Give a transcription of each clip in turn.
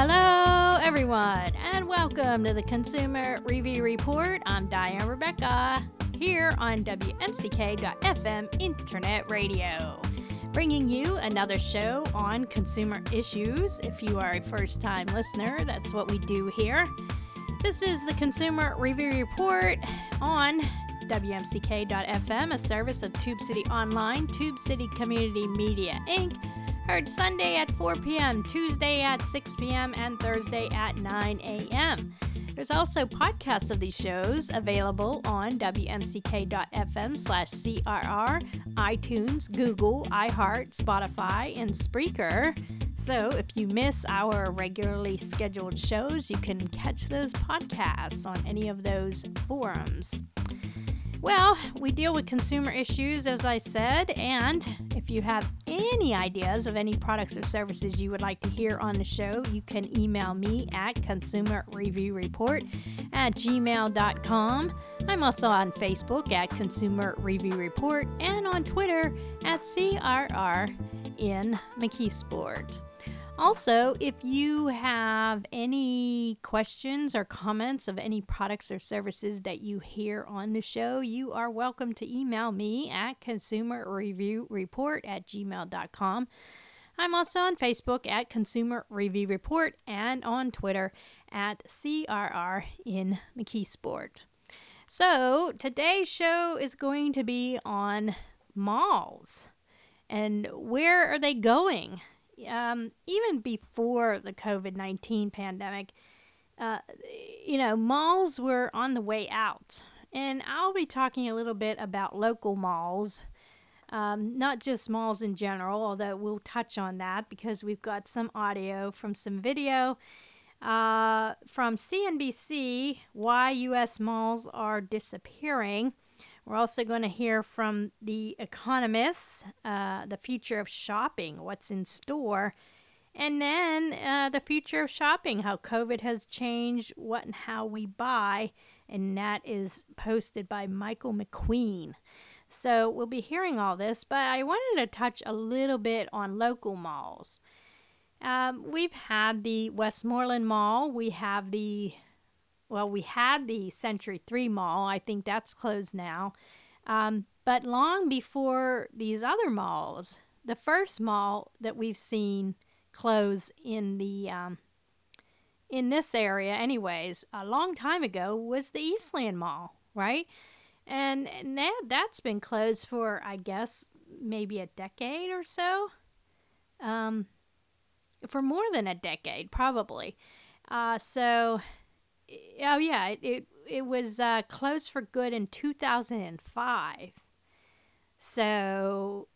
Hello, everyone, and welcome to the Consumer Review Report. I'm Diane Rebecca here on WMCK.FM Internet Radio, bringing you another show on consumer issues. If you are a first time listener, that's what we do here. This is the Consumer Review Report on WMCK.FM, a service of Tube City Online, Tube City Community Media, Inc Heard Sunday at 4 p.m., Tuesday at 6 p.m., and Thursday at 9 a.m. There's also podcasts of these shows available on wmck.fm slash CRR, iTunes, Google, iHeart, Spotify, and Spreaker. So if you miss our regularly scheduled shows, you can catch those podcasts on any of those forums. Well, we deal with consumer issues, as I said, and if you have any ideas of any products or services you would like to hear on the show, you can email me at consumerreviewreport at gmail.com. I'm also on Facebook at Consumer Review Report and on Twitter at CRR in McKeesport. Also, if you have any questions or comments of any products or services that you hear on the show, you are welcome to email me at consumerreviewreport at gmail.com. I'm also on Facebook at Consumer Review Report and on Twitter at CRR in McKeesport. So, today's show is going to be on malls and where are they going? Um, even before the COVID 19 pandemic, uh, you know, malls were on the way out. And I'll be talking a little bit about local malls, um, not just malls in general, although we'll touch on that because we've got some audio from some video. Uh, from CNBC, why U.S. malls are disappearing. We're also going to hear from the economists, uh, the future of shopping, what's in store, and then uh, the future of shopping, how COVID has changed what and how we buy, and that is posted by Michael McQueen. So we'll be hearing all this, but I wanted to touch a little bit on local malls. Um, we've had the Westmoreland Mall, we have the well, we had the Century 3 Mall. I think that's closed now. Um, but long before these other malls, the first mall that we've seen close in the um, in this area, anyways, a long time ago was the Eastland Mall, right? And, and that that's been closed for I guess maybe a decade or so. Um, for more than a decade, probably. Uh, so oh yeah, it it, it was uh, closed for good in 2005. So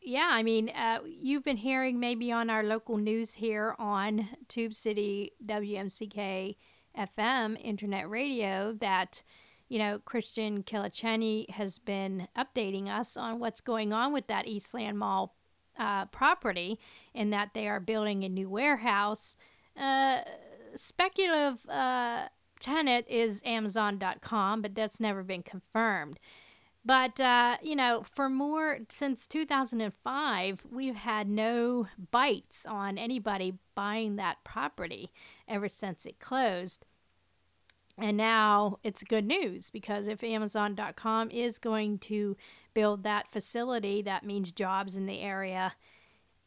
yeah, I mean, uh, you've been hearing maybe on our local news here on Tube City WMCK FM internet radio that you know Christian Kilacheni has been updating us on what's going on with that Eastland Mall uh, property, and that they are building a new warehouse. Uh, speculative uh, tenant is Amazon.com, but that's never been confirmed. But, uh, you know, for more, since 2005, we've had no bites on anybody buying that property ever since it closed. And now it's good news because if Amazon.com is going to build that facility, that means jobs in the area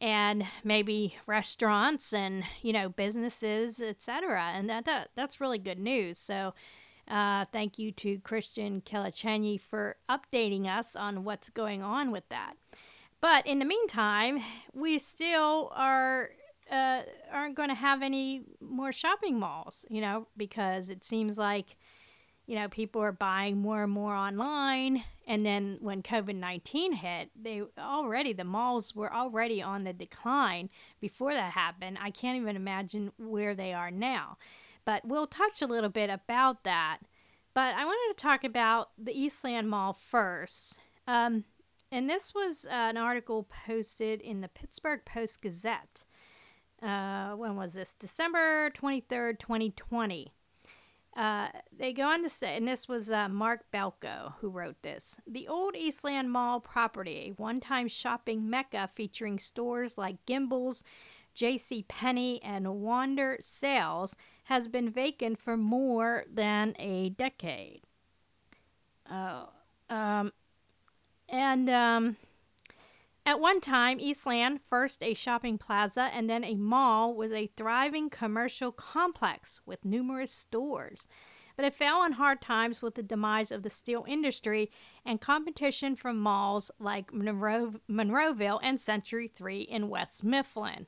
and maybe restaurants and you know businesses etc and that, that that's really good news so uh, thank you to christian kelachenyi for updating us on what's going on with that but in the meantime we still are uh, aren't going to have any more shopping malls you know because it seems like you know, people are buying more and more online. And then when COVID 19 hit, they already, the malls were already on the decline before that happened. I can't even imagine where they are now. But we'll touch a little bit about that. But I wanted to talk about the Eastland Mall first. Um, and this was uh, an article posted in the Pittsburgh Post Gazette. Uh, when was this? December 23rd, 2020. Uh, they go on to say, and this was uh, Mark Belko who wrote this The old Eastland Mall property, one time shopping mecca featuring stores like Gimbels, J.C. Penney and Wander Sales has been vacant for more than a decade. Uh, um, and um, at one time, Eastland, first a shopping plaza and then a mall, was a thriving commercial complex with numerous stores. But it fell on hard times with the demise of the steel industry and competition from malls like Monroe, Monroeville and Century 3 in West Mifflin.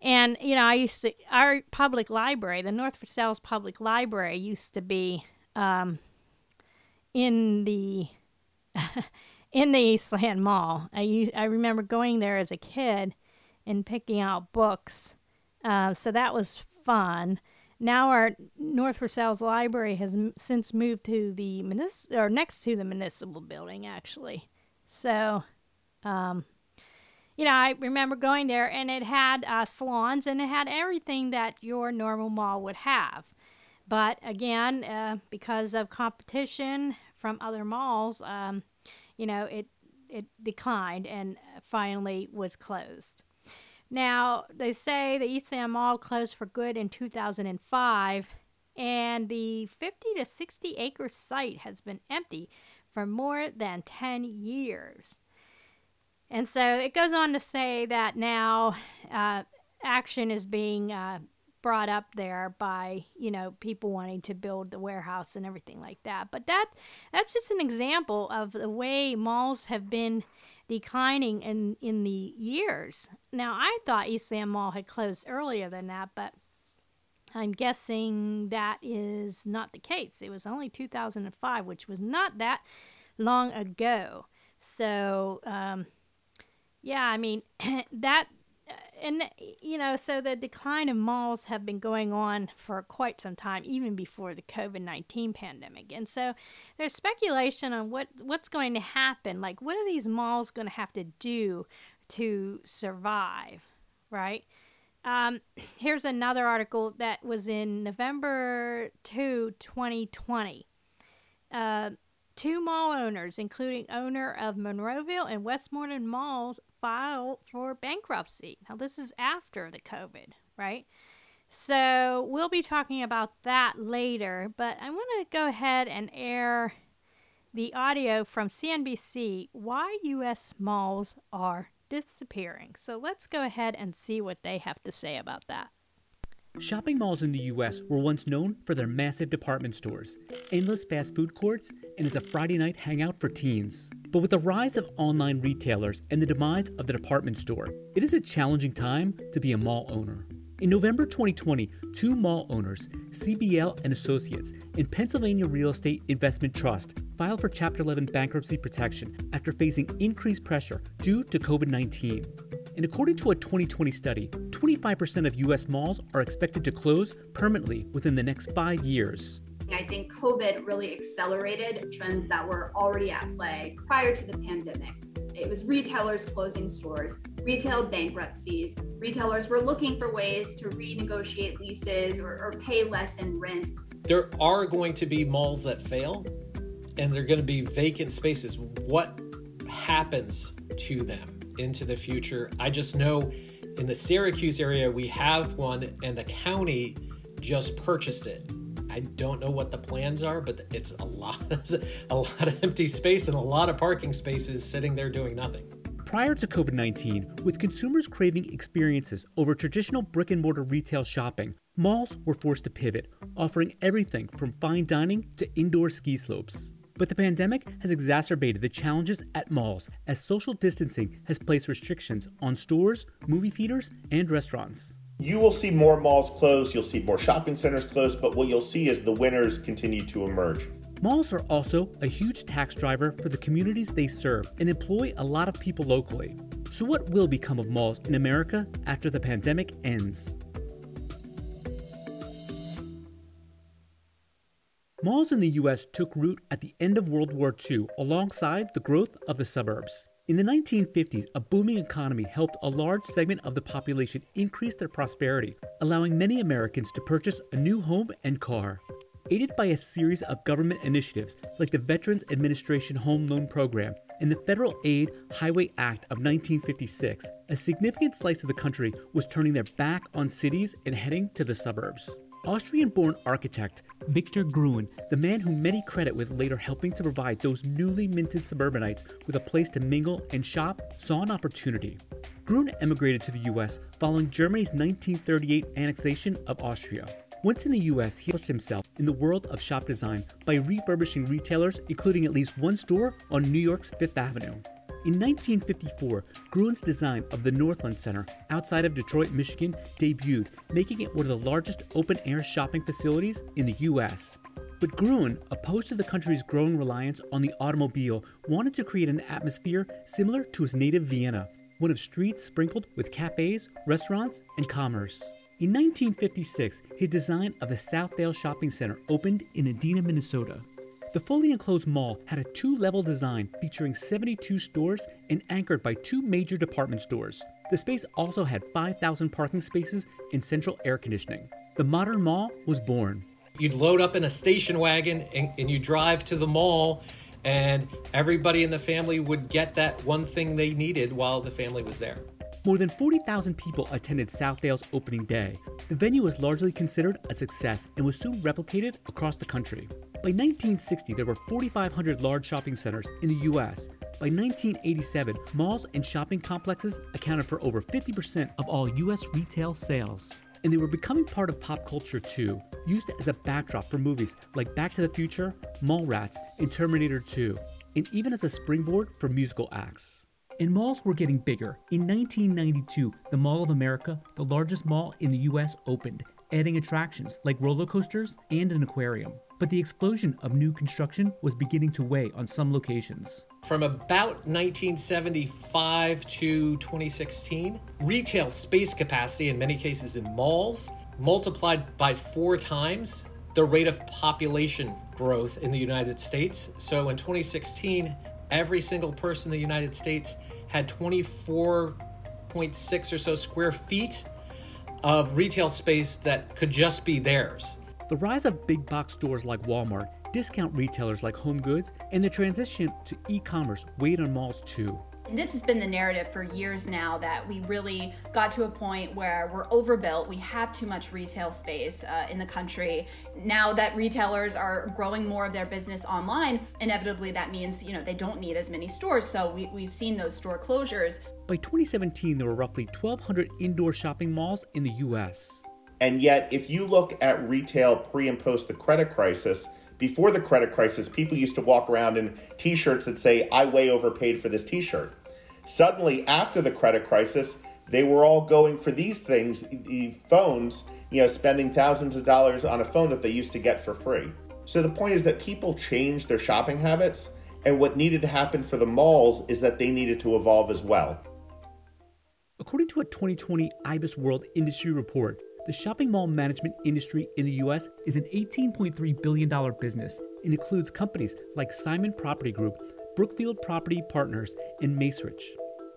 And, you know, I used to, our public library, the North Versailles Public Library, used to be um, in the. in the Eastland Mall. I I remember going there as a kid and picking out books. Uh, so that was fun. Now our North Versailles Library has m- since moved to the munis- or next to the municipal building actually. So, um, you know, I remember going there and it had uh, salons and it had everything that your normal mall would have. But again, uh, because of competition from other malls, um, you know, it it declined and finally was closed. Now, they say the East Eastland Mall closed for good in 2005, and the 50 to 60 acre site has been empty for more than 10 years. And so it goes on to say that now uh, action is being uh, brought up there by you know people wanting to build the warehouse and everything like that. But that that's just an example of the way malls have been declining in in the years. Now i thought eastland mall had closed earlier than that but i'm guessing that is not the case. It was only 2005 which was not that long ago. So um, yeah i mean that and you know, so the decline of malls have been going on for quite some time, even before the COVID nineteen pandemic. And so there's speculation on what what's going to happen. Like, what are these malls going to have to do to survive, right? Um, here's another article that was in November 2, 2020. Uh, Two mall owners, including owner of Monroeville and Westmoreland malls, filed for bankruptcy. Now, this is after the COVID, right? So, we'll be talking about that later, but I want to go ahead and air the audio from CNBC why U.S. malls are disappearing. So, let's go ahead and see what they have to say about that. Shopping malls in the US were once known for their massive department stores, endless fast food courts, and as a Friday night hangout for teens. But with the rise of online retailers and the demise of the department store, it is a challenging time to be a mall owner. In November 2020, two mall owners, CBL and Associates, and Pennsylvania Real Estate Investment Trust filed for Chapter 11 bankruptcy protection after facing increased pressure due to COVID 19. And according to a 2020 study, 25% of US malls are expected to close permanently within the next five years. I think COVID really accelerated trends that were already at play prior to the pandemic. It was retailers closing stores, retail bankruptcies. Retailers were looking for ways to renegotiate leases or, or pay less in rent. There are going to be malls that fail, and they're going to be vacant spaces. What happens to them? Into the future. I just know in the Syracuse area, we have one, and the county just purchased it. I don't know what the plans are, but it's a lot, a lot of empty space and a lot of parking spaces sitting there doing nothing. Prior to COVID 19, with consumers craving experiences over traditional brick and mortar retail shopping, malls were forced to pivot, offering everything from fine dining to indoor ski slopes. But the pandemic has exacerbated the challenges at malls as social distancing has placed restrictions on stores, movie theaters, and restaurants. You will see more malls closed, you'll see more shopping centers closed, but what you'll see is the winners continue to emerge. Malls are also a huge tax driver for the communities they serve and employ a lot of people locally. So, what will become of malls in America after the pandemic ends? Malls in the US took root at the end of World War II alongside the growth of the suburbs. In the 1950s, a booming economy helped a large segment of the population increase their prosperity, allowing many Americans to purchase a new home and car. Aided by a series of government initiatives like the Veterans Administration Home Loan Program and the Federal Aid Highway Act of 1956, a significant slice of the country was turning their back on cities and heading to the suburbs. Austrian born architect Victor Gruen, the man whom many credit with later helping to provide those newly minted suburbanites with a place to mingle and shop, saw an opportunity. Gruen emigrated to the US following Germany's 1938 annexation of Austria. Once in the US, he pushed himself in the world of shop design by refurbishing retailers, including at least one store on New York's Fifth Avenue. In 1954, Gruen's design of the Northland Center outside of Detroit, Michigan debuted, making it one of the largest open air shopping facilities in the US. But Gruen, opposed to the country's growing reliance on the automobile, wanted to create an atmosphere similar to his native Vienna, one of streets sprinkled with cafes, restaurants, and commerce. In 1956, his design of the Southdale Shopping Center opened in Edina, Minnesota. The fully enclosed mall had a two level design featuring 72 stores and anchored by two major department stores. The space also had 5,000 parking spaces and central air conditioning. The modern mall was born. You'd load up in a station wagon and, and you drive to the mall, and everybody in the family would get that one thing they needed while the family was there. More than 40,000 people attended Southdale's opening day. The venue was largely considered a success and was soon replicated across the country. By 1960, there were 4,500 large shopping centers in the US. By 1987, malls and shopping complexes accounted for over 50% of all US retail sales. And they were becoming part of pop culture too, used as a backdrop for movies like Back to the Future, Mallrats, and Terminator 2, and even as a springboard for musical acts. And malls were getting bigger. In 1992, the Mall of America, the largest mall in the US, opened, adding attractions like roller coasters and an aquarium. But the explosion of new construction was beginning to weigh on some locations. From about 1975 to 2016, retail space capacity, in many cases in malls, multiplied by four times the rate of population growth in the United States. So in 2016, every single person in the United States had 24.6 or so square feet of retail space that could just be theirs. The rise of big box stores like Walmart, discount retailers like Home Goods, and the transition to e commerce weighed on malls too. And this has been the narrative for years now that we really got to a point where we're overbuilt. We have too much retail space uh, in the country. Now that retailers are growing more of their business online, inevitably that means you know they don't need as many stores. So we, we've seen those store closures. By 2017, there were roughly 1,200 indoor shopping malls in the U.S. And yet, if you look at retail pre and post the credit crisis, before the credit crisis, people used to walk around in t shirts that say, I way overpaid for this t shirt. Suddenly, after the credit crisis, they were all going for these things, the phones, you know, spending thousands of dollars on a phone that they used to get for free. So the point is that people changed their shopping habits, and what needed to happen for the malls is that they needed to evolve as well. According to a 2020 IBISWorld Industry Report, the shopping mall management industry in the US is an $18.3 billion business and includes companies like Simon Property Group, Brookfield Property Partners, and Macerich.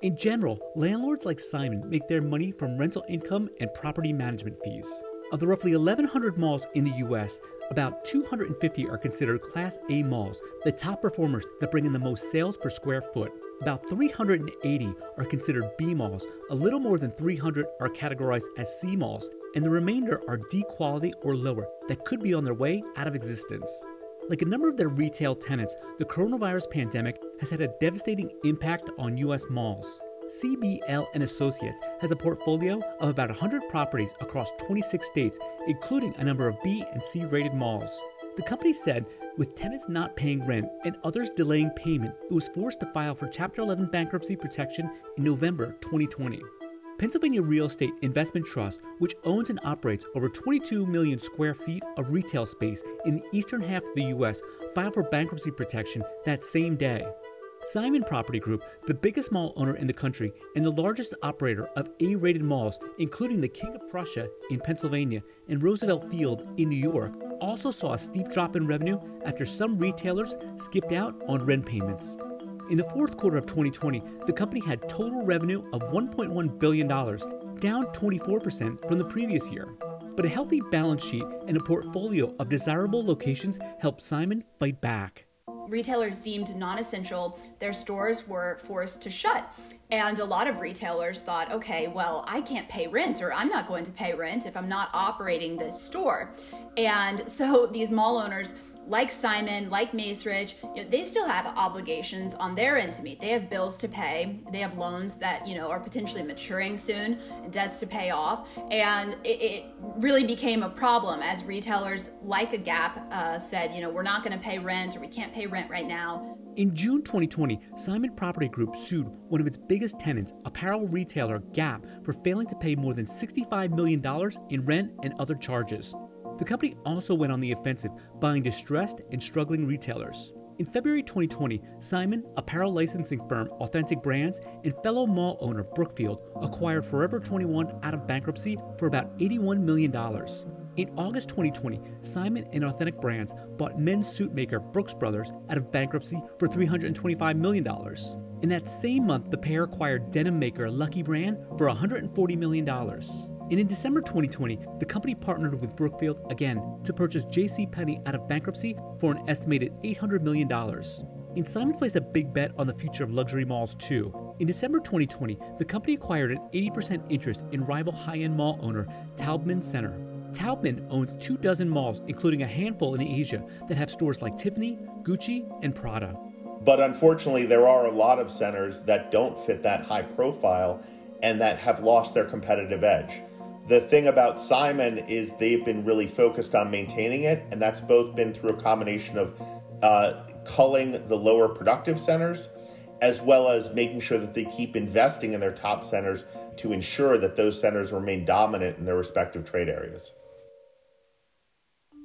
In general, landlords like Simon make their money from rental income and property management fees. Of the roughly 1,100 malls in the US, about 250 are considered Class A malls, the top performers that bring in the most sales per square foot. About 380 are considered B malls, a little more than 300 are categorized as C malls, and the remainder are D quality or lower that could be on their way out of existence. Like a number of their retail tenants, the coronavirus pandemic has had a devastating impact on US malls. CBL and Associates has a portfolio of about 100 properties across 26 states, including a number of B and C rated malls. The company said with tenants not paying rent and others delaying payment, it was forced to file for Chapter 11 bankruptcy protection in November 2020. Pennsylvania Real Estate Investment Trust, which owns and operates over 22 million square feet of retail space in the eastern half of the U.S., filed for bankruptcy protection that same day. Simon Property Group, the biggest mall owner in the country and the largest operator of A rated malls, including the King of Prussia in Pennsylvania and Roosevelt Field in New York, also saw a steep drop in revenue after some retailers skipped out on rent payments. In the fourth quarter of 2020, the company had total revenue of $1.1 billion, down 24% from the previous year. But a healthy balance sheet and a portfolio of desirable locations helped Simon fight back. Retailers deemed non essential, their stores were forced to shut. And a lot of retailers thought, okay, well, I can't pay rent or I'm not going to pay rent if I'm not operating this store. And so these mall owners like Simon, like Macerich, you know, they still have obligations on their end to meet. They have bills to pay. They have loans that you know are potentially maturing soon, debts to pay off, and it, it really became a problem as retailers like a Gap uh, said, you know, we're not going to pay rent or we can't pay rent right now. In June 2020, Simon Property Group sued one of its biggest tenants, apparel retailer Gap, for failing to pay more than $65 million in rent and other charges. The company also went on the offensive, buying distressed and struggling retailers. In February 2020, Simon, apparel licensing firm Authentic Brands, and fellow mall owner Brookfield acquired Forever 21 out of bankruptcy for about $81 million. In August 2020, Simon and Authentic Brands bought men's suit maker Brooks Brothers out of bankruptcy for $325 million. In that same month, the pair acquired denim maker Lucky Brand for $140 million. And in December 2020, the company partnered with Brookfield again to purchase JCPenney out of bankruptcy for an estimated $800 million. And Simon placed a big bet on the future of luxury malls too. In December 2020, the company acquired an 80% interest in rival high end mall owner Taubman Center. Taubman owns two dozen malls, including a handful in Asia, that have stores like Tiffany, Gucci, and Prada. But unfortunately, there are a lot of centers that don't fit that high profile and that have lost their competitive edge. The thing about Simon is they've been really focused on maintaining it, and that's both been through a combination of uh, culling the lower productive centers as well as making sure that they keep investing in their top centers to ensure that those centers remain dominant in their respective trade areas.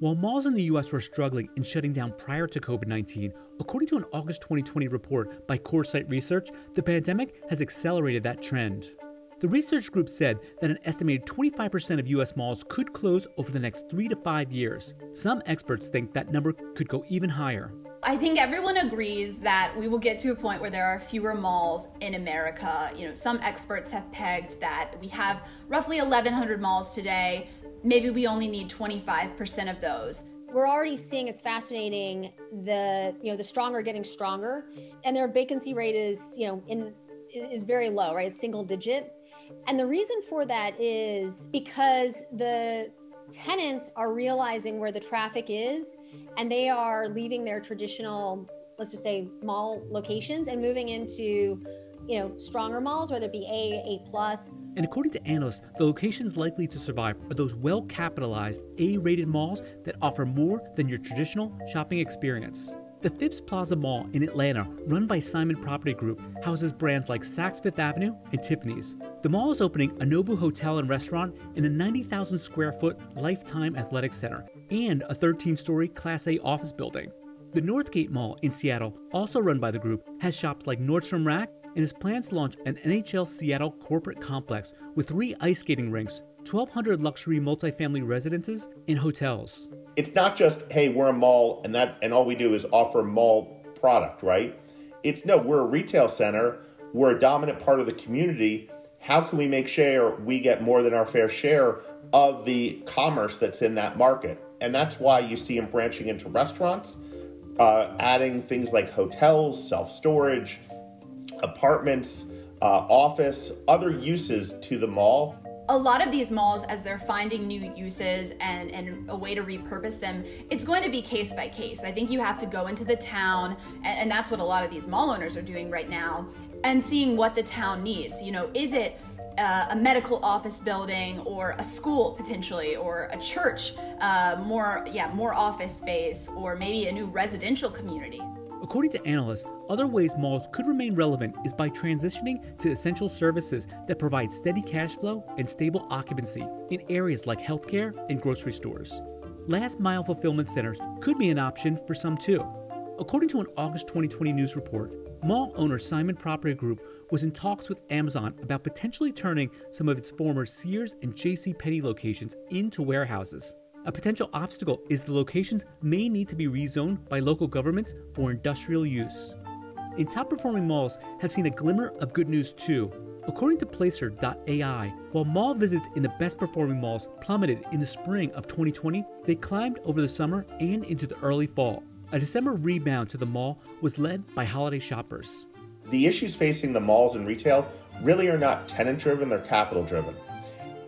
While malls in the US were struggling and shutting down prior to COVID 19, according to an August 2020 report by Coresight Research, the pandemic has accelerated that trend. The research group said that an estimated 25% of US malls could close over the next three to five years. Some experts think that number could go even higher. I think everyone agrees that we will get to a point where there are fewer malls in America. You know, some experts have pegged that we have roughly 1,100 malls today. Maybe we only need 25% of those we're already seeing it's fascinating the you know the stronger getting stronger and their vacancy rate is you know in is very low right it's single digit and the reason for that is because the tenants are realizing where the traffic is and they are leaving their traditional, let's just say, mall locations and moving into you know stronger malls whether it be a a plus. And according to analysts the locations likely to survive are those well capitalized a rated malls that offer more than your traditional shopping experience the Phipps Plaza Mall in Atlanta, run by Simon Property Group, houses brands like Saks Fifth Avenue and Tiffany's. The mall is opening a Nobu hotel and restaurant in a 90,000 square foot lifetime athletic center and a 13 story Class A office building. The Northgate Mall in Seattle, also run by the group, has shops like Nordstrom Rack and is plans to launch an NHL Seattle corporate complex with three ice skating rinks, 1,200 luxury multifamily residences, and hotels. It's not just hey we're a mall and that and all we do is offer mall product right? It's no we're a retail center. We're a dominant part of the community. How can we make sure we get more than our fair share of the commerce that's in that market? And that's why you see them branching into restaurants uh, adding things like hotels self-storage apartments uh, office other uses to the mall a lot of these malls, as they're finding new uses and, and a way to repurpose them, it's going to be case by case. I think you have to go into the town, and, and that's what a lot of these mall owners are doing right now, and seeing what the town needs. You know, is it uh, a medical office building or a school potentially or a church uh, more yeah more office space or maybe a new residential community According to analysts, other ways malls could remain relevant is by transitioning to essential services that provide steady cash flow and stable occupancy in areas like healthcare and grocery stores. Last mile fulfillment centers could be an option for some too. According to an August 2020 news report, mall owner Simon Property Group was in talks with Amazon about potentially turning some of its former Sears and J.C. Penney locations into warehouses. A potential obstacle is the locations may need to be rezoned by local governments for industrial use. In top performing malls have seen a glimmer of good news too. According to Placer.ai, while mall visits in the best performing malls plummeted in the spring of 2020, they climbed over the summer and into the early fall. a December rebound to the mall was led by holiday shoppers. The issues facing the malls and retail really are not tenant driven, they're capital driven.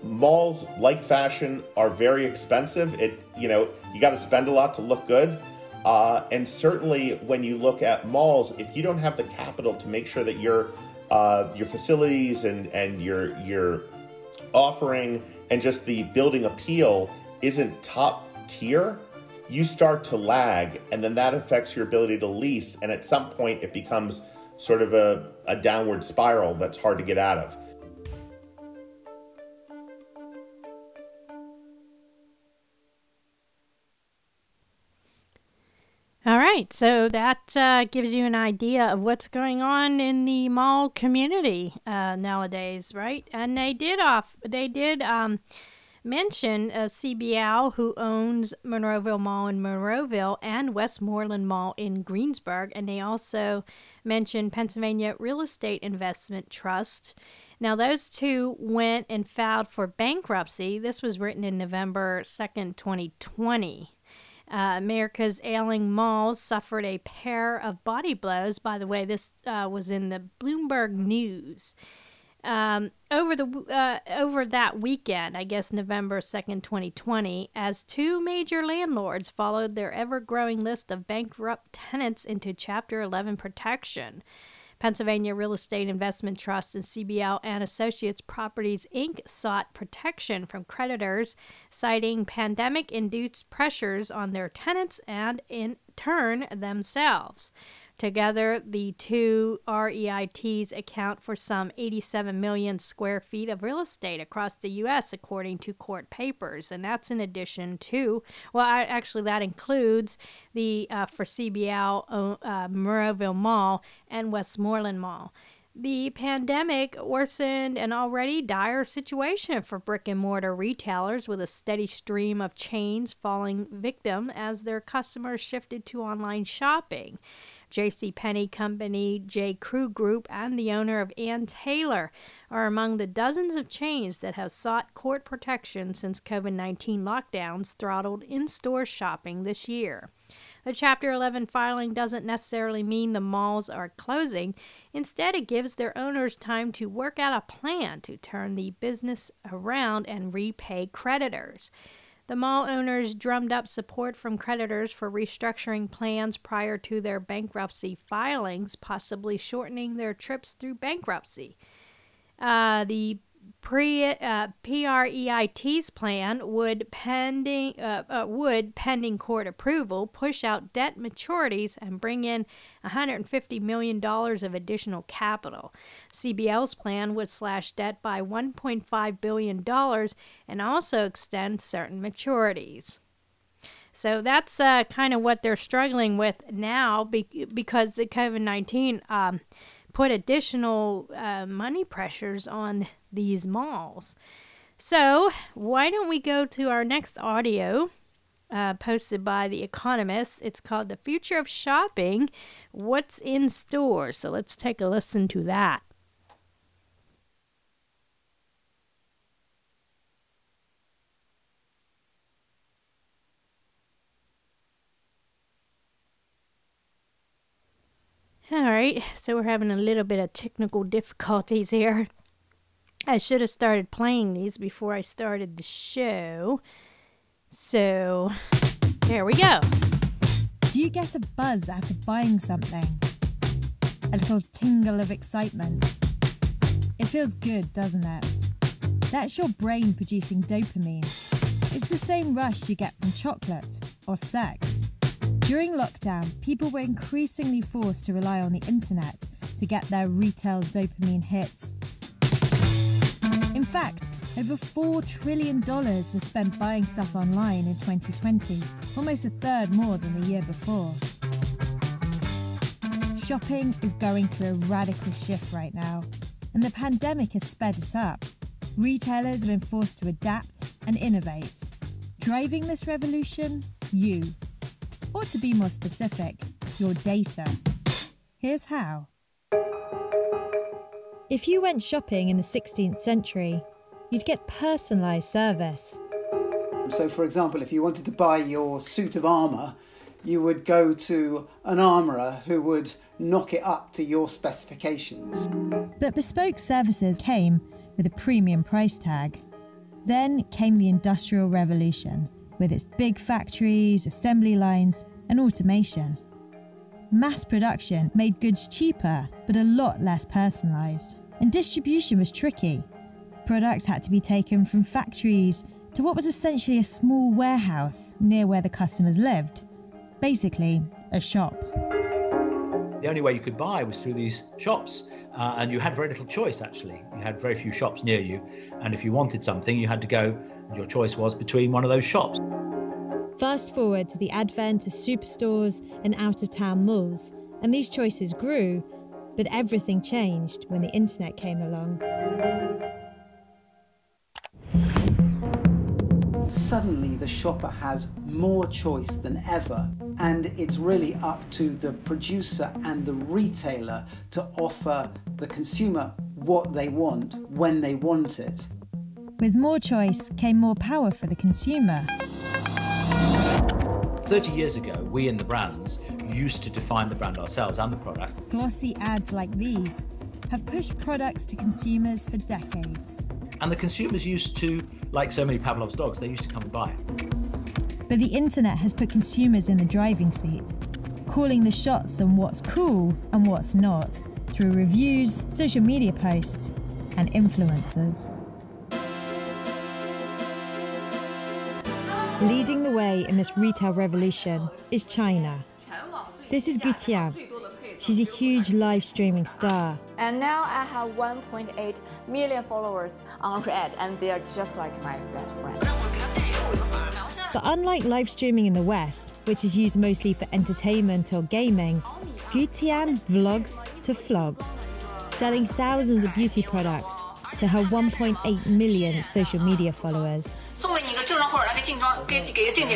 Malls, like fashion, are very expensive. It, you know, you got to spend a lot to look good. Uh, and certainly, when you look at malls, if you don't have the capital to make sure that your uh, your facilities and and your your offering and just the building appeal isn't top tier, you start to lag, and then that affects your ability to lease. And at some point, it becomes sort of a, a downward spiral that's hard to get out of. All right, so that uh, gives you an idea of what's going on in the mall community uh, nowadays, right? And they did off, they did um, mention uh, CBL, who owns Monroeville Mall in Monroeville and Westmoreland Mall in Greensburg, and they also mentioned Pennsylvania Real Estate Investment Trust. Now, those two went and filed for bankruptcy. This was written in November 2nd, 2020. Uh, America's ailing malls suffered a pair of body blows. By the way, this uh, was in the Bloomberg News. Um, over the uh, over that weekend, I guess November second, twenty twenty, as two major landlords followed their ever-growing list of bankrupt tenants into Chapter Eleven protection. Pennsylvania Real Estate Investment Trust and CBL and Associates Properties Inc. sought protection from creditors, citing pandemic induced pressures on their tenants and, in turn, themselves. Together, the two REITs account for some 87 million square feet of real estate across the U.S., according to court papers. And that's in addition to, well, I, actually, that includes the uh, for CBL uh, Monroeville Mall and Westmoreland Mall. The pandemic worsened an already dire situation for brick and mortar retailers with a steady stream of chains falling victim as their customers shifted to online shopping. J.C. Penney Company, J. Crew Group, and the owner of Ann Taylor are among the dozens of chains that have sought court protection since COVID 19 lockdowns throttled in store shopping this year. A Chapter 11 filing doesn't necessarily mean the malls are closing. Instead, it gives their owners time to work out a plan to turn the business around and repay creditors. The mall owners drummed up support from creditors for restructuring plans prior to their bankruptcy filings, possibly shortening their trips through bankruptcy. Uh, the pre uh, PREIT's plan would pending uh, uh, would pending court approval push out debt maturities and bring in 150 million dollars of additional capital. CBL's plan would slash debt by 1.5 billion dollars and also extend certain maturities. So that's uh, kind of what they're struggling with now be- because the COVID 19 um, put additional uh, money pressures on these malls. So, why don't we go to our next audio uh, posted by The Economist? It's called The Future of Shopping What's in Stores. So, let's take a listen to that. All right, so we're having a little bit of technical difficulties here. I should have started playing these before I started the show. So, there we go. Do you get a buzz of buying something? A little tingle of excitement? It feels good, doesn't it? That's your brain producing dopamine. It's the same rush you get from chocolate or sex. During lockdown, people were increasingly forced to rely on the internet to get their retail dopamine hits in fact, over $4 trillion was spent buying stuff online in 2020, almost a third more than the year before. Shopping is going through a radical shift right now, and the pandemic has sped it up. Retailers have been forced to adapt and innovate. Driving this revolution? You. Or to be more specific, your data. Here's how. If you went shopping in the 16th century, you'd get personalised service. So, for example, if you wanted to buy your suit of armour, you would go to an armourer who would knock it up to your specifications. But bespoke services came with a premium price tag. Then came the Industrial Revolution, with its big factories, assembly lines, and automation. Mass production made goods cheaper, but a lot less personalised. And distribution was tricky. Products had to be taken from factories to what was essentially a small warehouse near where the customers lived. Basically, a shop. The only way you could buy was through these shops, uh, and you had very little choice actually. You had very few shops near you, and if you wanted something, you had to go, and your choice was between one of those shops. Fast forward to the advent of superstores and out of town malls, and these choices grew, but everything changed when the internet came along. Suddenly, the shopper has more choice than ever, and it's really up to the producer and the retailer to offer the consumer what they want when they want it. With more choice came more power for the consumer. 30 years ago, we in the brands used to define the brand ourselves and the product. Glossy ads like these have pushed products to consumers for decades. And the consumers used to, like so many Pavlov's dogs, they used to come and buy it. But the internet has put consumers in the driving seat, calling the shots on what's cool and what's not through reviews, social media posts, and influencers. Leading the way in this retail revolution is China. This is Gu Tian. She's a huge live streaming star. And now I have 1.8 million followers on Red, and they're just like my best friend. But unlike live streaming in the West, which is used mostly for entertainment or gaming, Gu Tian vlogs to flog, selling thousands of beauty products to her 1.8 million social media followers.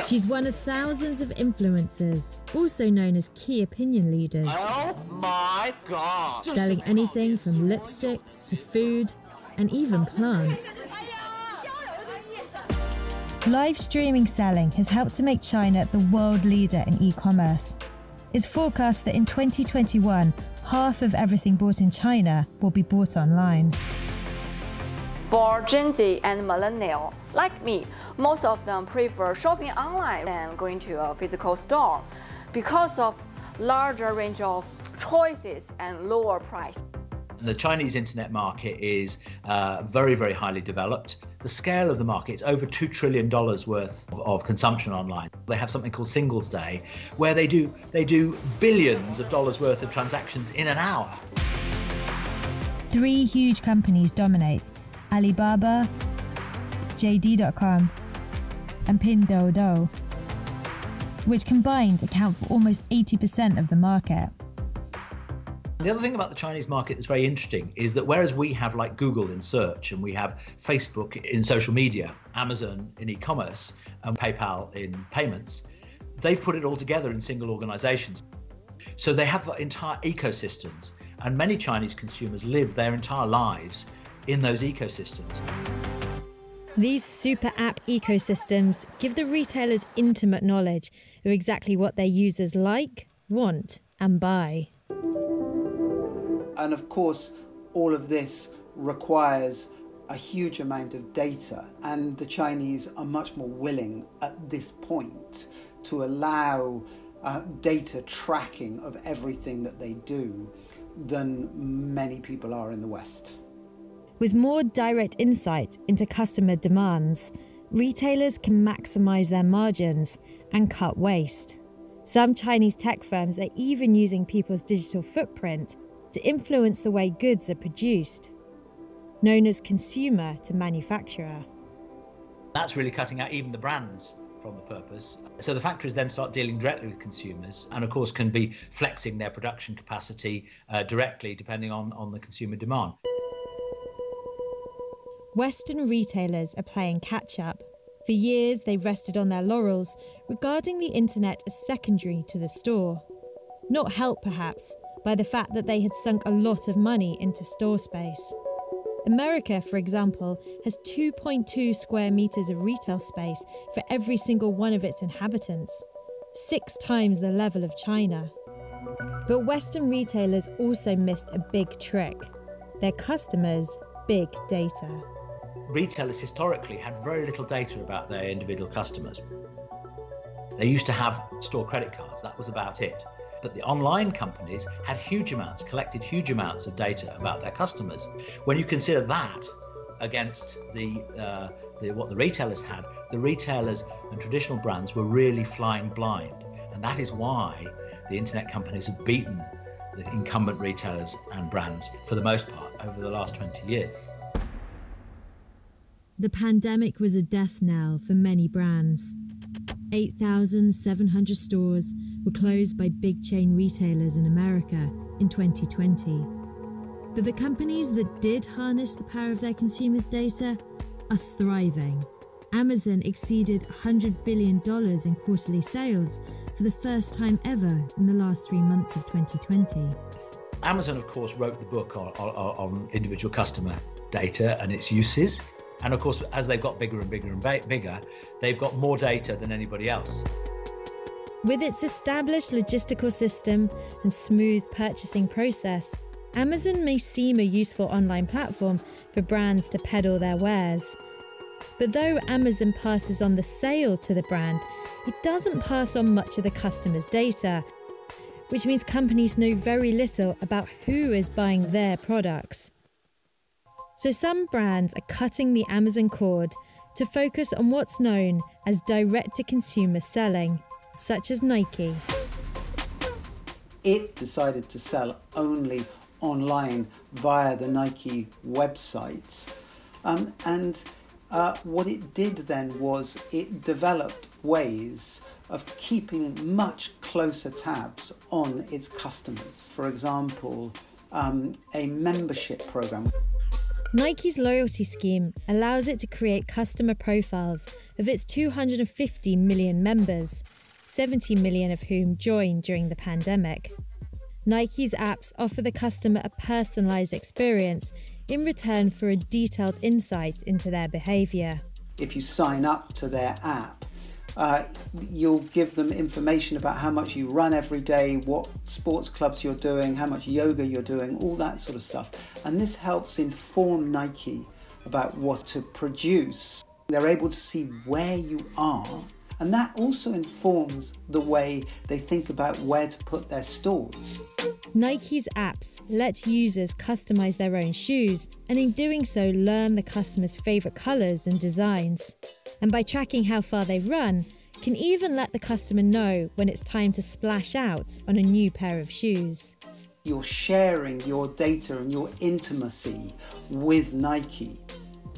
She's one of thousands of influencers, also known as key opinion leaders. Oh my god! Selling anything from lipsticks to food and even plants. Live streaming selling has helped to make China the world leader in e commerce. It's forecast that in 2021, half of everything bought in China will be bought online. For Gen Z and millennial like me, most of them prefer shopping online than going to a physical store because of larger range of choices and lower price. The Chinese internet market is uh, very, very highly developed. The scale of the market is over $2 trillion worth of, of, consumption online. They have something called Singles Day, where they do, they do billions of dollars worth of transactions in an hour. Three huge companies dominate Alibaba, JD.com, and Pinduoduo, which combined account for almost 80% of the market. The other thing about the Chinese market that's very interesting is that whereas we have like Google in search and we have Facebook in social media, Amazon in e commerce, and PayPal in payments, they've put it all together in single organizations. So they have entire ecosystems, and many Chinese consumers live their entire lives in those ecosystems. These super app ecosystems give the retailers intimate knowledge of exactly what their users like, want, and buy. And of course, all of this requires a huge amount of data, and the Chinese are much more willing at this point to allow uh, data tracking of everything that they do than many people are in the West. With more direct insight into customer demands, retailers can maximize their margins and cut waste. Some Chinese tech firms are even using people's digital footprint to influence the way goods are produced, known as consumer to manufacturer. That's really cutting out even the brands from the purpose. So the factories then start dealing directly with consumers and, of course, can be flexing their production capacity uh, directly depending on, on the consumer demand. Western retailers are playing catch up. For years, they rested on their laurels, regarding the internet as secondary to the store. Not helped, perhaps, by the fact that they had sunk a lot of money into store space. America, for example, has 2.2 square meters of retail space for every single one of its inhabitants. six times the level of China. But Western retailers also missed a big trick their customers' big data. Retailers historically had very little data about their individual customers. They used to have store credit cards, that was about it. But the online companies had huge amounts, collected huge amounts of data about their customers. When you consider that against the, uh, the what the retailers had, the retailers and traditional brands were really flying blind, and that is why the internet companies have beaten the incumbent retailers and brands for the most part over the last 20 years. The pandemic was a death knell for many brands. 8,700 stores were closed by big chain retailers in America in 2020. But the companies that did harness the power of their consumers' data are thriving. Amazon exceeded $100 billion in quarterly sales for the first time ever in the last three months of 2020. Amazon, of course, wrote the book on, on, on individual customer data and its uses. And of course, as they've got bigger and bigger and bigger, they've got more data than anybody else. With its established logistical system and smooth purchasing process, Amazon may seem a useful online platform for brands to peddle their wares. But though Amazon passes on the sale to the brand, it doesn't pass on much of the customer's data, which means companies know very little about who is buying their products. So some brands are cutting the Amazon cord to focus on what's known as direct to consumer selling, such as Nike. It decided to sell only online via the Nike website. Um, and uh, what it did then was it developed ways of keeping much closer tabs on its customers. For example, um, a membership program. Nike's loyalty scheme allows it to create customer profiles of its 250 million members, 70 million of whom joined during the pandemic. Nike's apps offer the customer a personalized experience in return for a detailed insight into their behavior. If you sign up to their app, uh, you'll give them information about how much you run every day, what sports clubs you're doing, how much yoga you're doing, all that sort of stuff. And this helps inform Nike about what to produce. They're able to see where you are, and that also informs the way they think about where to put their stores. Nike's apps let users customize their own shoes, and in doing so, learn the customer's favorite colors and designs and by tracking how far they run, can even let the customer know when it's time to splash out on a new pair of shoes. You're sharing your data and your intimacy with Nike.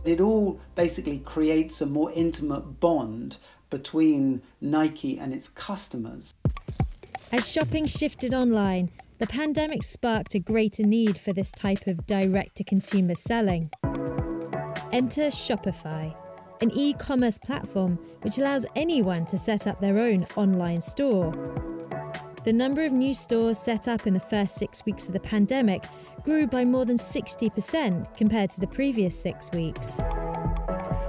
It all basically creates a more intimate bond between Nike and its customers. As shopping shifted online, the pandemic sparked a greater need for this type of direct to consumer selling. Enter Shopify an e commerce platform which allows anyone to set up their own online store. The number of new stores set up in the first six weeks of the pandemic grew by more than 60% compared to the previous six weeks.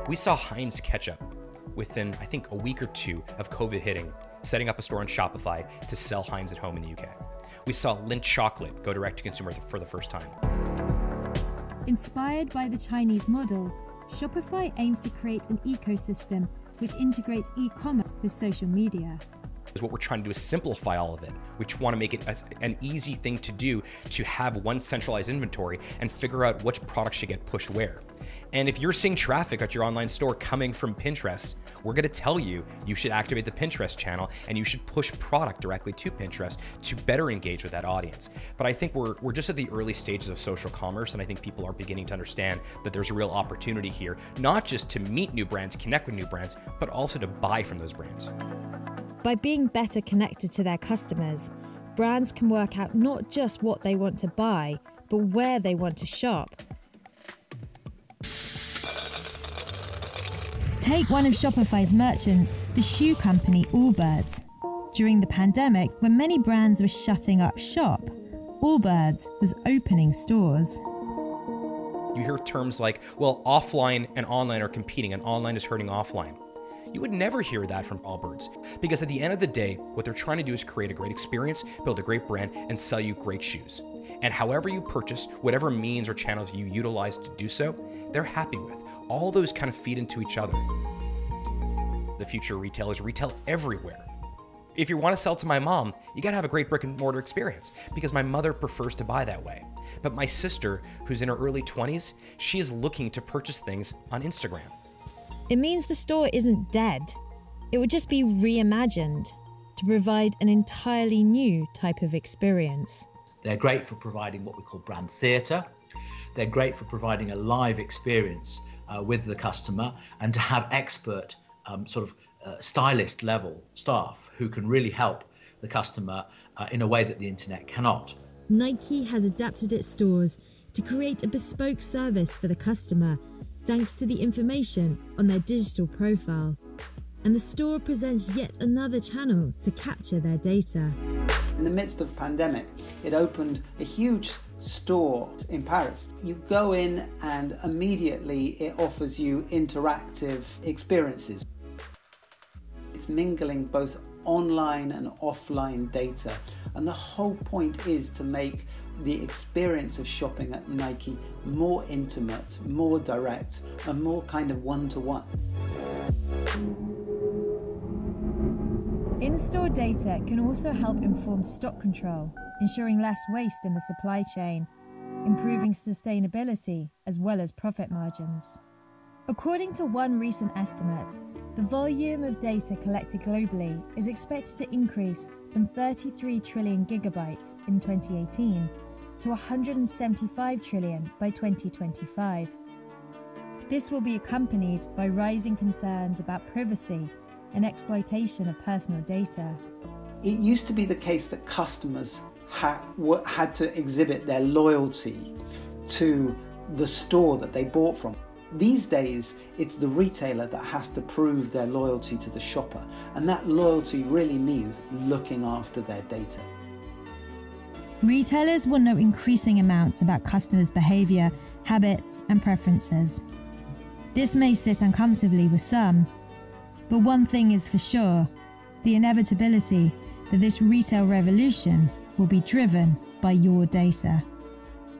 We saw Heinz Ketchup within, I think, a week or two of COVID hitting, setting up a store on Shopify to sell Heinz at home in the UK. We saw Lindt Chocolate go direct to consumer for the first time. Inspired by the Chinese model, Shopify aims to create an ecosystem which integrates e commerce with social media. Is what we're trying to do is simplify all of it. We want to make it an easy thing to do to have one centralized inventory and figure out which products should get pushed where. And if you're seeing traffic at your online store coming from Pinterest, we're going to tell you you should activate the Pinterest channel and you should push product directly to Pinterest to better engage with that audience. But I think we're, we're just at the early stages of social commerce, and I think people are beginning to understand that there's a real opportunity here, not just to meet new brands, connect with new brands, but also to buy from those brands. By being better connected to their customers, brands can work out not just what they want to buy, but where they want to shop. Take one of Shopify's merchants, the shoe company Allbirds. During the pandemic, when many brands were shutting up shop, Allbirds was opening stores. You hear terms like, well, offline and online are competing, and online is hurting offline You would never hear that from Allbirds because at the end of the day, what they're trying to do is create a great experience, build a great brand, and sell you great shoes. And however you purchase, whatever means or channels you utilize to do so, they're happy with. All those kind of feed into each other. The future retailers retail everywhere. If you want to sell to my mom, you gotta have a great brick and mortar experience because my mother prefers to buy that way. But my sister, who's in her early 20s, she is looking to purchase things on Instagram. It means the store isn't dead. It would just be reimagined to provide an entirely new type of experience. They're great for providing what we call brand theatre. They're great for providing a live experience uh, with the customer and to have expert um, sort of uh, stylist level staff who can really help the customer uh, in a way that the internet cannot. Nike has adapted its stores to create a bespoke service for the customer thanks to the information on their digital profile. And the store presents yet another channel to capture their data. In the midst of the pandemic, it opened a huge store in Paris. You go in and immediately it offers you interactive experiences. It's mingling both online and offline data. And the whole point is to make the experience of shopping at Nike more intimate, more direct, and more kind of one to one. In store data can also help inform stock control, ensuring less waste in the supply chain, improving sustainability as well as profit margins. According to one recent estimate, the volume of data collected globally is expected to increase from 33 trillion gigabytes in 2018 to 175 trillion by 2025. This will be accompanied by rising concerns about privacy and exploitation of personal data. It used to be the case that customers had, to exhibit their loyalty to the store that they bought from. These days, it's the retailer that has to prove their loyalty to the shopper, and that loyalty really means looking after their data. Retailers will know increasing amounts about customers' behaviour, habits, and preferences. This may sit uncomfortably with some, but one thing is for sure the inevitability that this retail revolution will be driven by your data.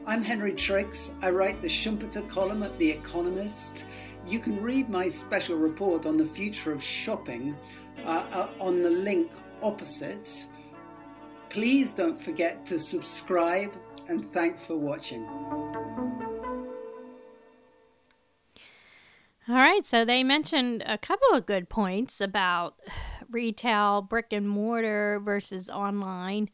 I'm Henry Tricks. I write the Schumpeter column at The Economist. You can read my special report on the future of shopping uh, uh, on the link opposite. Please don't forget to subscribe and thanks for watching. All right, so they mentioned a couple of good points about retail, brick and mortar versus online.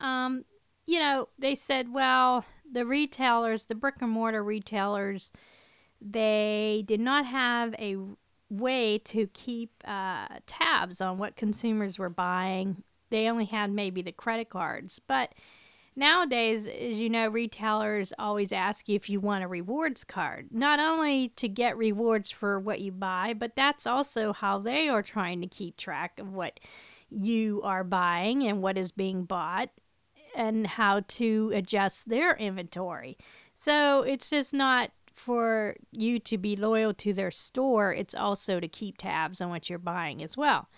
Um, you know, they said, well, the retailers, the brick and mortar retailers, they did not have a way to keep uh, tabs on what consumers were buying. They only had maybe the credit cards. But nowadays, as you know, retailers always ask you if you want a rewards card, not only to get rewards for what you buy, but that's also how they are trying to keep track of what you are buying and what is being bought and how to adjust their inventory. So it's just not for you to be loyal to their store, it's also to keep tabs on what you're buying as well.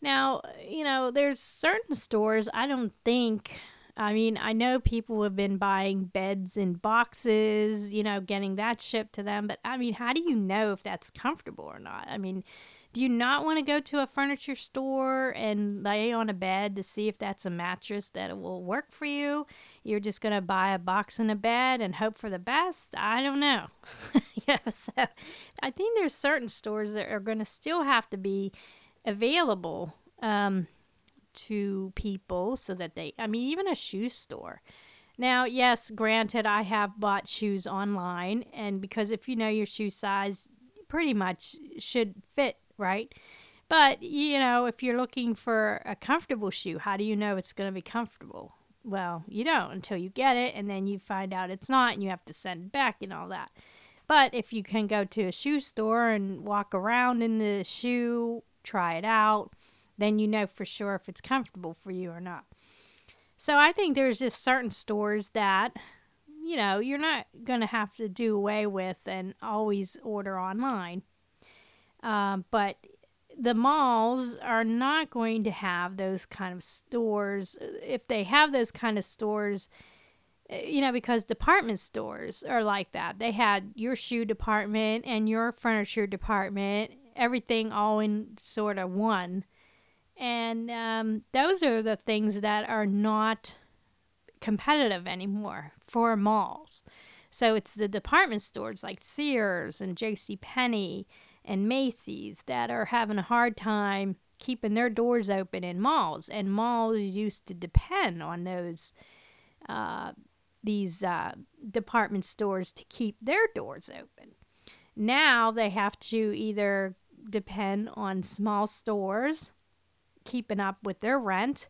Now, you know, there's certain stores I don't think I mean, I know people have been buying beds in boxes, you know, getting that shipped to them, but I mean, how do you know if that's comfortable or not? I mean, do you not want to go to a furniture store and lay on a bed to see if that's a mattress that will work for you? You're just going to buy a box and a bed and hope for the best? I don't know. yeah, so I think there's certain stores that are going to still have to be available um, to people so that they, I mean, even a shoe store. Now, yes, granted, I have bought shoes online, and because if you know your shoe size, pretty much should fit right? But, you know, if you're looking for a comfortable shoe, how do you know it's going to be comfortable? Well, you don't until you get it and then you find out it's not and you have to send it back and all that. But if you can go to a shoe store and walk around in the shoe, try it out, then you know for sure if it's comfortable for you or not. So I think there's just certain stores that, you know, you're not going to have to do away with and always order online. Um, but the malls are not going to have those kind of stores. If they have those kind of stores, eh, you know, because department stores are like that. They had your shoe department and your furniture department, everything all in sort of one. And um, those are the things that are not competitive anymore for malls. So it's the department stores like Sears and J.C. Penney and Macy's that are having a hard time keeping their doors open in malls. And malls used to depend on those uh, these uh, department stores to keep their doors open. Now they have to either depend on small stores keeping up with their rent,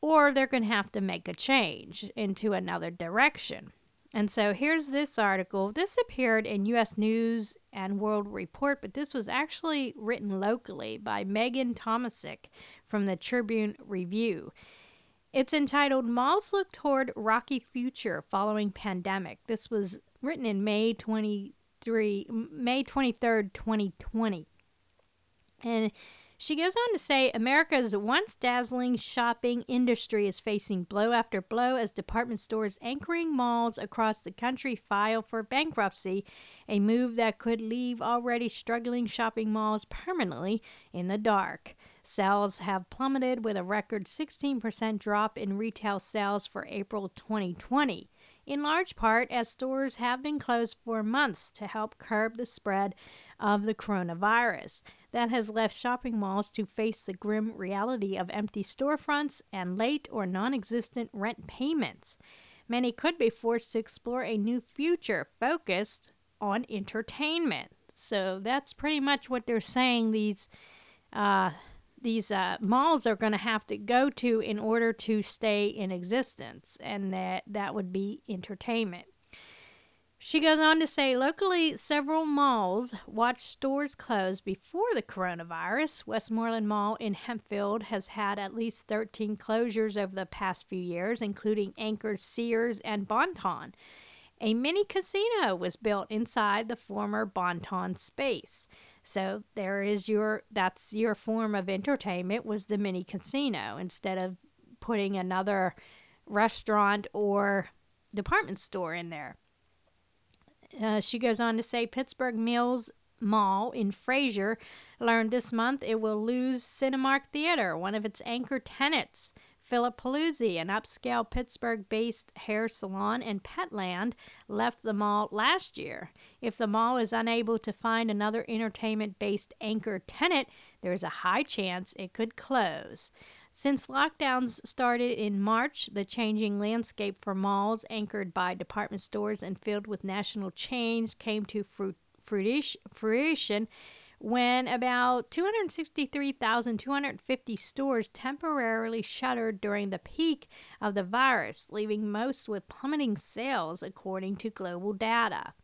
or they're going to have to make a change into another direction. And so here's this article. This appeared in US News and World Report, but this was actually written locally by Megan Tomasic from the Tribune Review. It's entitled Malls Look Toward Rocky Future Following Pandemic. This was written in May 23 May 23rd, 2020. And she goes on to say America's once dazzling shopping industry is facing blow after blow as department stores anchoring malls across the country file for bankruptcy, a move that could leave already struggling shopping malls permanently in the dark. Sales have plummeted with a record 16% drop in retail sales for April 2020 in large part as stores have been closed for months to help curb the spread of the coronavirus. That has left shopping malls to face the grim reality of empty storefronts and late or non existent rent payments. Many could be forced to explore a new future focused on entertainment. So that's pretty much what they're saying these uh, these uh, malls are going to have to go to in order to stay in existence, and that that would be entertainment. She goes on to say locally, several malls watched stores close before the coronavirus. Westmoreland Mall in Hempfield has had at least 13 closures over the past few years, including Anchors, Sears, and Bon-Ton. A mini casino was built inside the former Bon-Ton space. So there is your that's your form of entertainment was the mini casino instead of putting another restaurant or department store in there. Uh, she goes on to say Pittsburgh Mills Mall in Frazer learned this month it will lose Cinemark Theater, one of its anchor tenants. Philip Pelusi, an upscale Pittsburgh based hair salon and petland, left the mall last year. If the mall is unable to find another entertainment based anchor tenant, there is a high chance it could close. Since lockdowns started in March, the changing landscape for malls anchored by department stores and filled with national chains came to fruition when about 263,250 stores temporarily shuttered during the peak of the virus, leaving most with plummeting sales, according to global data.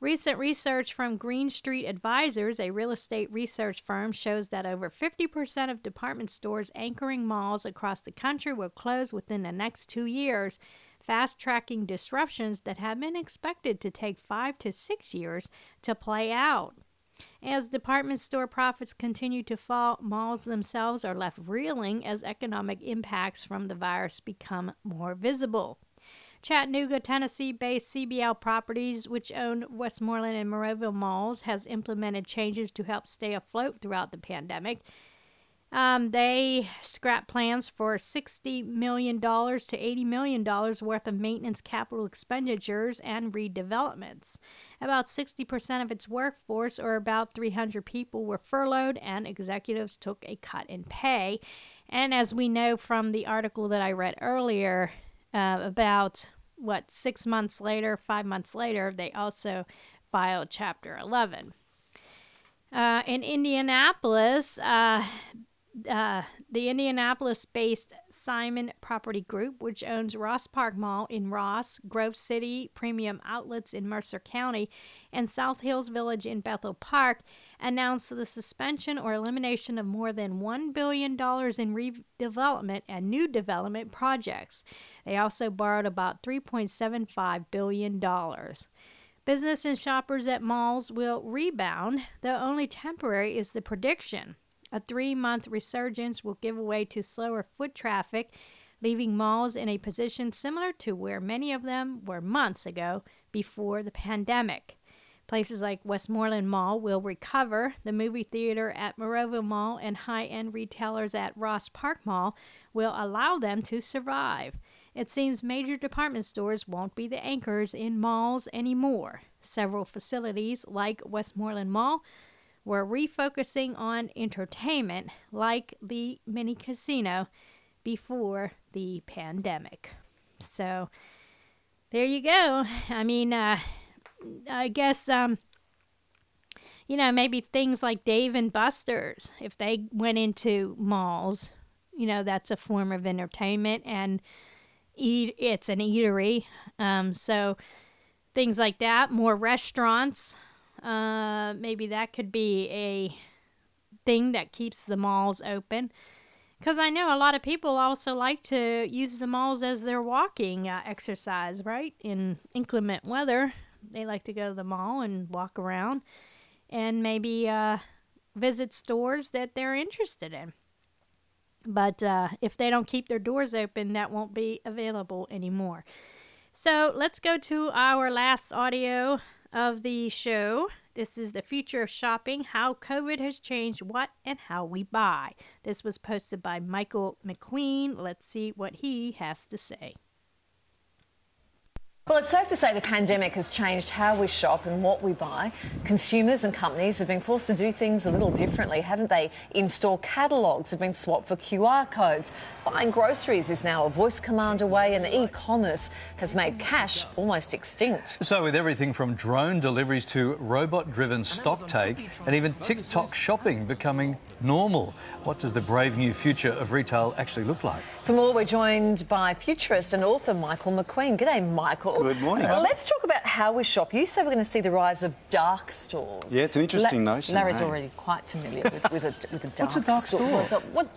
Recent research from Green Street Advisors, a real estate research firm, shows that over 50% of department stores anchoring malls across the country will close within the next two years, fast tracking disruptions that have been expected to take five to six years to play out. As department store profits continue to fall, malls themselves are left reeling as economic impacts from the virus become more visible. Chattanooga, Tennessee based CBL Properties, which own Westmoreland and Monroeville malls, has implemented changes to help stay afloat throughout the pandemic. Um, they scrapped plans for $60 million to $80 million worth of maintenance capital expenditures and redevelopments. About 60% of its workforce, or about 300 people, were furloughed, and executives took a cut in pay. And as we know from the article that I read earlier, uh, about what, six months later, five months later, they also filed Chapter 11. Uh, in Indianapolis, uh, uh, the Indianapolis based Simon Property Group, which owns Ross Park Mall in Ross, Grove City Premium Outlets in Mercer County, and South Hills Village in Bethel Park, announced the suspension or elimination of more than $1 billion in redevelopment and new development projects. They also borrowed about $3.75 billion. Business and shoppers at malls will rebound, though only temporary is the prediction. A three month resurgence will give way to slower foot traffic, leaving malls in a position similar to where many of them were months ago before the pandemic. Places like Westmoreland Mall will recover. The movie theater at Monroeville Mall and high end retailers at Ross Park Mall will allow them to survive. It seems major department stores won't be the anchors in malls anymore. Several facilities, like Westmoreland Mall, were refocusing on entertainment, like the mini casino, before the pandemic. So, there you go. I mean, uh, I guess um, you know maybe things like Dave and Buster's if they went into malls, you know that's a form of entertainment and eat it's an eatery. Um, so things like that, more restaurants, uh, maybe that could be a thing that keeps the malls open. Because I know a lot of people also like to use the malls as their walking uh, exercise, right? In inclement weather, they like to go to the mall and walk around and maybe uh, visit stores that they're interested in. But uh, if they don't keep their doors open, that won't be available anymore. So let's go to our last audio of the show. This is the future of shopping, how COVID has changed what and how we buy. This was posted by Michael McQueen. Let's see what he has to say. Well, it's safe to say the pandemic has changed how we shop and what we buy. Consumers and companies have been forced to do things a little differently, haven't they? In store catalogues have been swapped for QR codes. Buying groceries is now a voice command away, and e commerce has made cash almost extinct. So, with everything from drone deliveries to robot driven stock take and even TikTok shopping becoming normal, what does the brave new future of retail actually look like? For more, we're joined by futurist and author Michael McQueen. G'day, Michael. Good morning. Uh, let's talk about how we shop. You say we're going to see the rise of dark stores. Yeah, it's an interesting notion, Larry's hey? already quite familiar with, with, a, with a dark What's a dark store? What's a- what,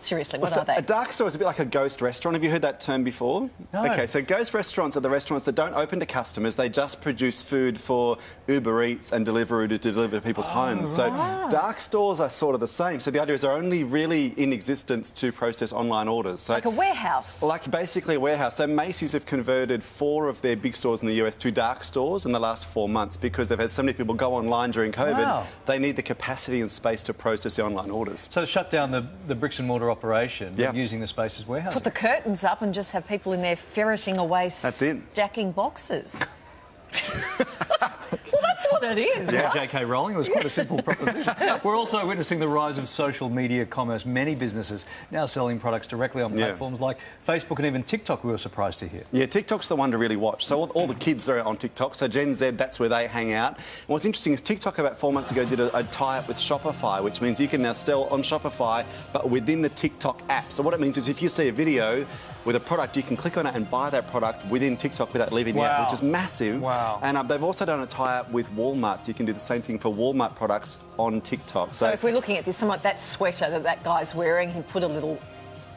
seriously, what Well, so are they? A dark store is a bit like a ghost restaurant. Have you heard that term before? No. Okay, so ghost restaurants are the restaurants that don't open to customers. They just produce food for Uber Eats and Deliveroo to deliver to people's homes. So dark stores are sort of the same. So the idea is they're only really in existence to process online orders. So like a warehouse. like basically a warehouse. So Macy's have converted four of their big stores in the US to dark stores in the last four months because they've had so many people go online during COVID. Wow. They need the capacity and space to process the online orders. So, shut down the, the bricks and mortar operation, Yeah. using the space as warehousing. Put the curtains up and just have people in there ferreting away, That's it. stacking boxes. well, that's what it is. Yeah. right? J.K. Rowling it was quite a simple proposition. We're also witnessing the rise of social media commerce. Many businesses now selling products directly on Yeah. platforms like Facebook and even TikTok. We were surprised to hear. Yeah, TikTok's the one to really watch. So all, all the kids are on TikTok. So Gen Z, that's where they hang out. And what's interesting is TikTok about four months ago did a, a tie-up with Shopify, which means you can now sell on Shopify, but within the TikTok app. So what it means is if you see a video with a product, you can click on it and buy that product within TikTok without leaving the app, which is massive. Wow. And um, they've also done a tie-up with Walmart, so you can do the same thing for Walmart products on TikTok. So if we're looking at this, something like that sweater that that guy's wearing, he put a little,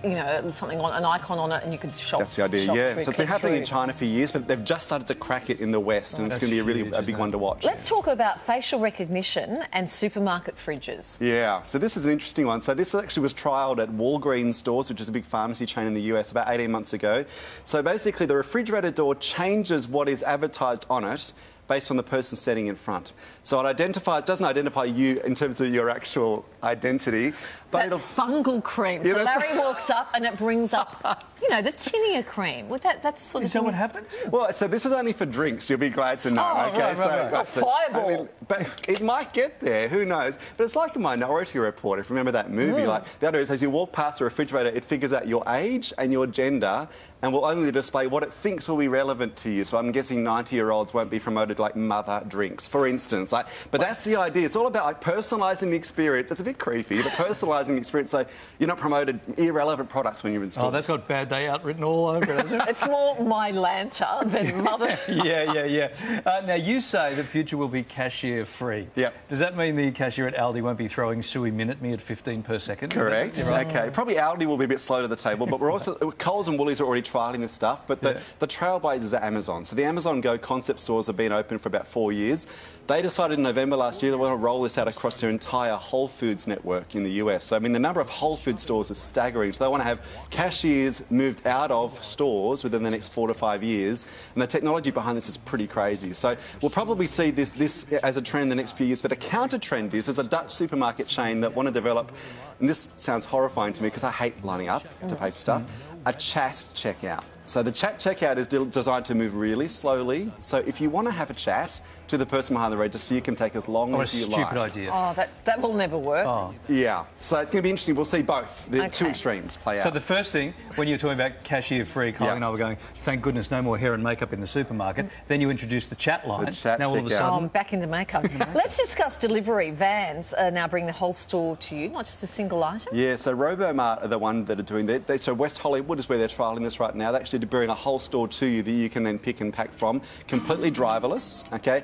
you know, something on, an icon on it, and you could shop. That's the idea, shop yeah. through, So it's been click happening in. China for years, but they've just started to crack it in the West, and it's going to be a really huge, a big one to watch. Let's talk about facial recognition and supermarket fridges. Yeah, so this is an interesting one. So this actually was trialled at Walgreens stores, which is a big pharmacy chain in the US, about 18 months ago. So basically, the refrigerator door changes what is advertised on it based on the person standing in front. So it identifies, doesn't identify you in terms of your actual identity, but that it'll fungal cream. Yeah, so that's- Larry walks up and it brings up, you know, the tinea cream. Would that that's sort of thing. happens? Well, so this is only for drinks. You'll be glad to know. Oh, okay, right, so right, right. but- Fireball. I mean, but it might get there. Who knows? But it's like a Minority Report. If you remember that movie, Mm. like the other is as you walk past the refrigerator, it figures out your age and your gender, and will only display what it thinks will be relevant to you. So I'm guessing 90-year-olds won't be promoted like mother drinks, for instance. Like, but that's the idea. It's all about like personalising the experience. It's a bit bit creepy, but personalising the experience so you're not promoted irrelevant products when you're in stores. Oh, that's got bad day out written all over it, hasn't it? It's more Mylanta than mother. yeah, yeah, yeah. Uh, now, you say the future will be cashier free. Yeah. Does that mean the cashier at Aldi won't be throwing sui min at me at 15 per second? Correct. right? Okay. Probably Aldi will be a bit slow to the table, but we're also Coles and Woolies are already trialling this stuff. But the, Yeah. the trailblazers are Amazon. So the Amazon Go concept stores have been open for about four years. They decided in November last year they want to roll this out across their entire Whole Foods network in the US. So I mean the number of Whole Foods stores is staggering. So they want to have cashiers moved out of stores within the next four to five years, and the technology behind this is pretty crazy. So we'll probably see this this as a trend in the next few years. But a counter trend is there's a Dutch supermarket chain that want to develop, and this sounds horrifying to me because I hate lining up to pay for stuff, a chat checkout. So the chat checkout is de- designed to move really slowly. So if you want to have a chat to the person behind the register, you can take as long oh, What a as you stupid like. idea. Oh, that, that will never work. Oh. Yeah. So it's going to be interesting. We'll see both the two extremes play out. So the first thing, when you're talking about cashier free, Colin Yeah. and I were going, thank goodness no more hair and makeup in the supermarket. Then you introduce the chat line. The chat now all of a checkout. Oh, sudden, I'm back into makeup. Let's discuss delivery. Vans are now bring the whole store to you, not just a single item. Yeah, so Robomart are the one that are doing that. They, so West Hollywood is where they're trialling this right now. They're actually bring a whole store to you that you can then pick and pack from, completely driverless. Okay,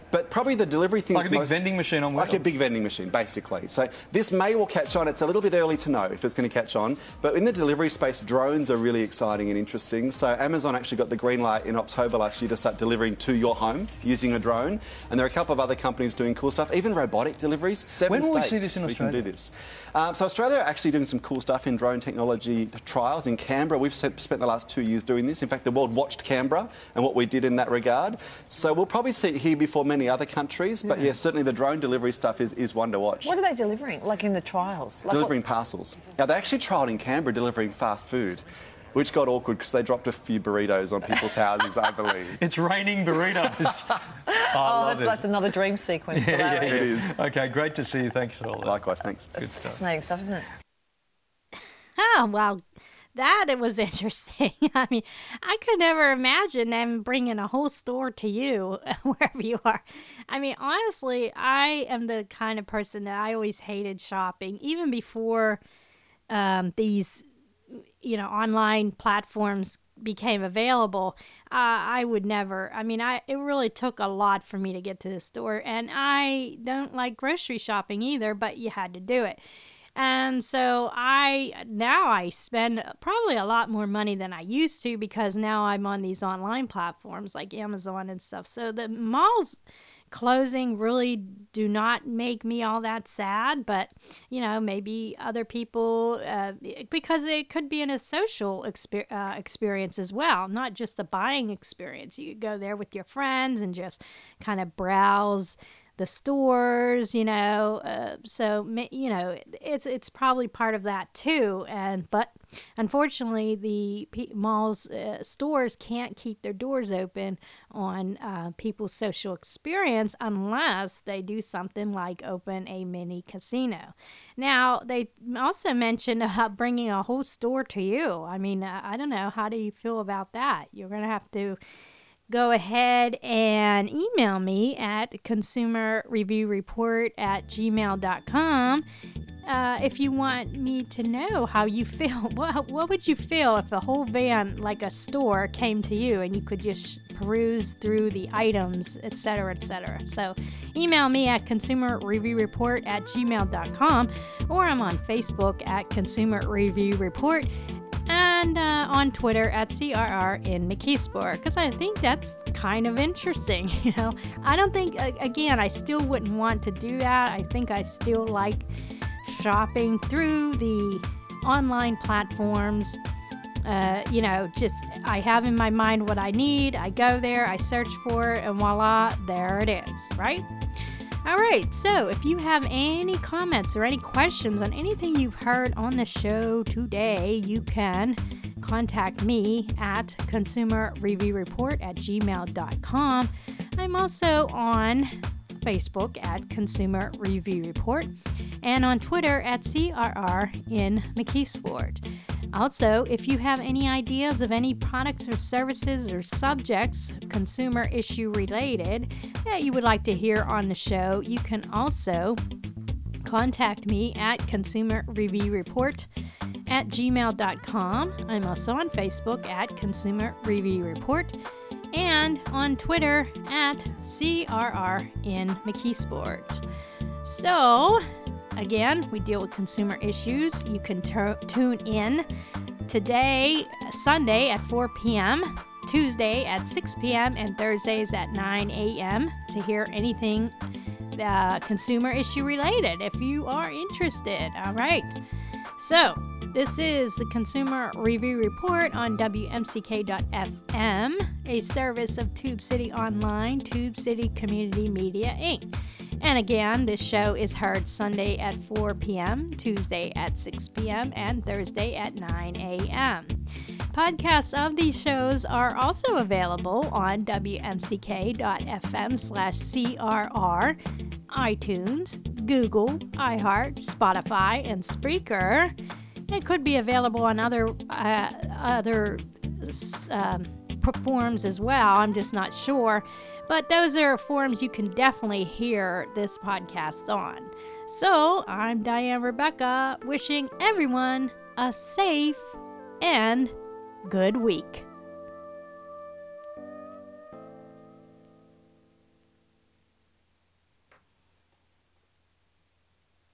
but probably the delivery thing like a big most- vending machine on wheels. like a big vending machine, basically. So this may well catch on. It's a little bit early to know if it's going to catch on. But in the delivery space, drones are really exciting and interesting. So Amazon actually got the green light in October last year to start delivering to your home using a drone. And there are a couple of other companies doing cool stuff, even robotic deliveries. Seven When will we see this in Australia? we can do this. Um, so Australia are actually doing some cool stuff in drone technology trials in Canberra. We've spent spent the last two years doing this. In fact, the world watched Canberra and what we did in that regard. So we'll probably see it here before many other countries. But yeah, certainly the drone delivery stuff is, is one to watch. What are they delivering? Like in the trials? Like delivering parcels. Now, they actually trialled in Canberra delivering fast food, which got awkward because they dropped a few burritos on people's houses, I believe. it's raining burritos. oh, Oh, that's, that's another dream sequence yeah, yeah, yeah. It is. Okay, great to see you. Thanks for all that. Likewise, thanks. Good stuff. Fascinating stuff, isn't it? Oh, well, that it was interesting. I mean, I could never imagine them bringing a whole store to you wherever you are. I mean, honestly, I am the kind of person that I always hated shopping, even before um, these, you know, online platforms became available. Uh, I would never. I mean, I it really took a lot for me to get to the store, and I don't like grocery shopping either. But you had to do it. And so I now I spend probably a lot more money than I used to because now I'm on these online platforms like Amazon and stuff. So the malls closing really do not make me all that sad, but you know, maybe other people uh, because it could be in a social exper- uh, experience as well, not just the buying experience. You go there with your friends and just kind of browse the stores, you know. Uh, so you know, it's it's probably part of that too. And but unfortunately, the malls uh, stores can't keep their doors open on uh, people's social experience unless they do something like open a mini casino. Now they also mentioned about bringing a whole store to you. I mean, uh, I don't know. How do you feel about that? You're gonna have to go ahead and email me at consumerreviewreport at gmail.com uh, if you want me to know how you feel. What, what would you feel if a whole van, like a store, came to you and you could just peruse through the items, etc., etc.? So email me at consumerreviewreport at gmail.com or I'm on Facebook at Consumer Review Report and uh, on Twitter at CRR in McKeesport because I think that's kind of interesting. You know, I don't think, again, I still wouldn't want to do that. I think I still like shopping through the online platforms. Uh, you know, just I have in my mind what I need. I go there, I search for it, and voila, there it is, right? All right, so if you have any comments or any questions on anything you've heard on the show today, you can contact me at consumerreviewreport at gmail.com. I'm also on Facebook at Consumer Review Report and on Twitter at CRR in McKeesport. Also, if you have any ideas of any products or services or subjects, consumer issue related, that you would like to hear on the show, you can also contact me at Consumer Review Report at gmail.com. I'm also on Facebook at Consumer Review Report and on Twitter at CRR in McKeesport. So, again, we deal with consumer issues. You can t- tune in today, Sunday at 4 p.m., Tuesday at 6 p.m., and Thursdays at 9 a.m. to hear anything uh, consumer issue related if you are interested. All right. So, this is the Consumer Review Report on WMCK.FM, a service of Tube City Online, Tube City Community Media, Inc. And again, this show is heard Sunday at 4 p.m., Tuesday at 6 p.m., and Thursday at 9 a.m. Podcasts of these shows are also available on wmck.fm slash crr, iTunes, Google, iHeart, Spotify, and Spreaker. It could be available on other uh, other um, forms as well. I'm just not sure. But those are forms you can definitely hear this podcast on. So I'm Diane Rebecca, wishing everyone a safe and good week.